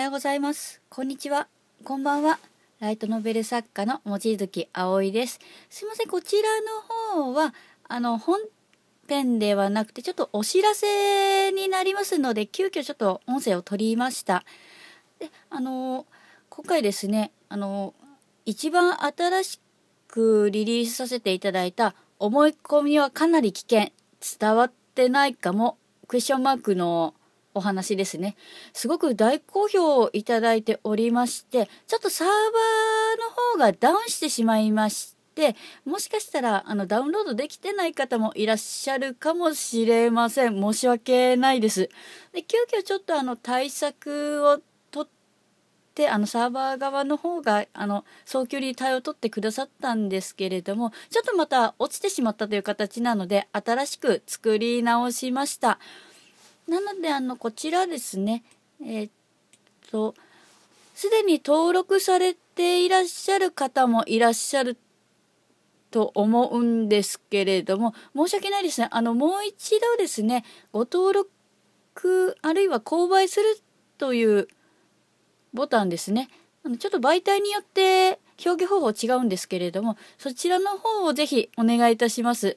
はようございます。こんにちは。こんばんは。ライトノベル作家の望月葵です。すいません、こちらの方は、あの、本編ではなくて、ちょっとお知らせになりますので、急遽ちょっと音声を取りました。で、あの、今回ですね、あの、一番新しくリリースさせていただいた、思い込みはかなり危険、伝わってないかも、クエスチョンマークのお話ですね。すごく大好評をいただいておりまして、ちょっとサーバーの方がダウンしてしまいまして、もしかしたらあのダウンロードできてない方もいらっしゃるかもしれません。申し訳ないです。で、急遽ちょっとあの対策をとって、あのサーバー側の方があの早急に対応を取ってくださったんですけれども、ちょっとまた落ちてしまったという形なので、新しく作り直しました。なのであのこちらですね。えー、っとすでに登録されていらっしゃる方もいらっしゃると思うんですけれども申し訳ないですね。あのもう一度ですねご登録あるいは購買するというボタンですね。あのちょっと媒体によって表現方法違うんですけれどもそちらの方をぜひお願いいたします。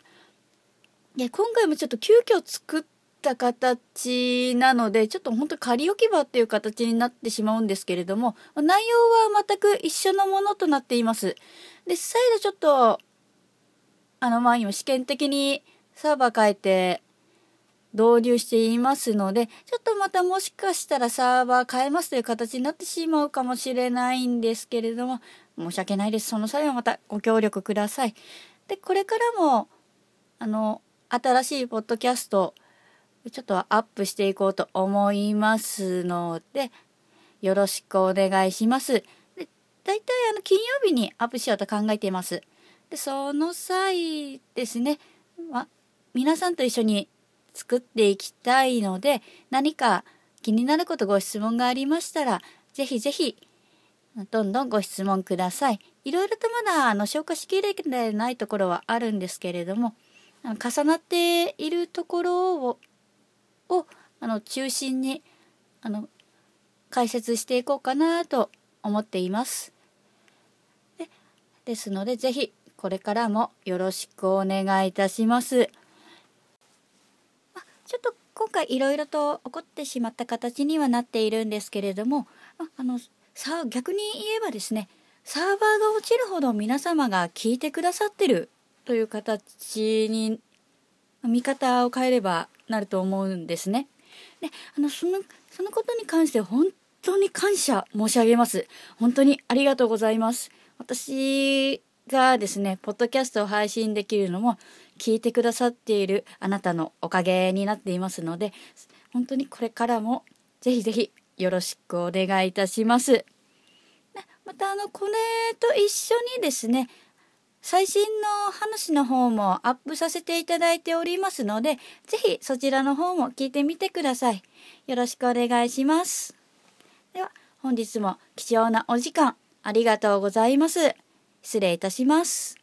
で今回もちょっと急遽作っった形なのでちょっと本当仮置き場っていう形になってしまうんですけれども内容は全く一緒のものとなっています。で再度ちょっとあのまあ今試験的にサーバー変えて導入していますのでちょっとまたもしかしたらサーバー変えますという形になってしまうかもしれないんですけれども申し訳ないですその際はまたご協力ください。でこれからもあの新しいポッドキャストちょっとアップしていこうと思いますので、よろしくお願いします。で大体あの金曜日にアップしようと考えています。でその際ですね、ま、皆さんと一緒に作っていきたいので、何か気になることご質問がありましたら、ぜひぜひ、どんどんご質問ください。いろいろとまだあの消化しきれないところはあるんですけれども、重なっているところををあの中心にあの解説していこうかなと思っています。でですので是非これからもよろしくお願いいたします。まちょっと今回いろいろと起こってしまった形にはなっているんですけれどもああのさ逆に言えばですねサーバーが落ちるほど皆様が聞いてくださってるという形に見方を変えればなると思うんですね。であのそのそのことに関して本当に感謝申し上げます。本当にありがとうございます。私がですね、ポッドキャストを配信できるのも聞いてくださっているあなたのおかげになっていますので、本当にこれからもぜひぜひよろしくお願いいたします。またあのこれと一緒にですね最新の話の方もアップさせていただいておりますので、ぜひそちらの方も聞いてみてください。よろしくお願いします。では、本日も貴重なお時間ありがとうございます。失礼いたします。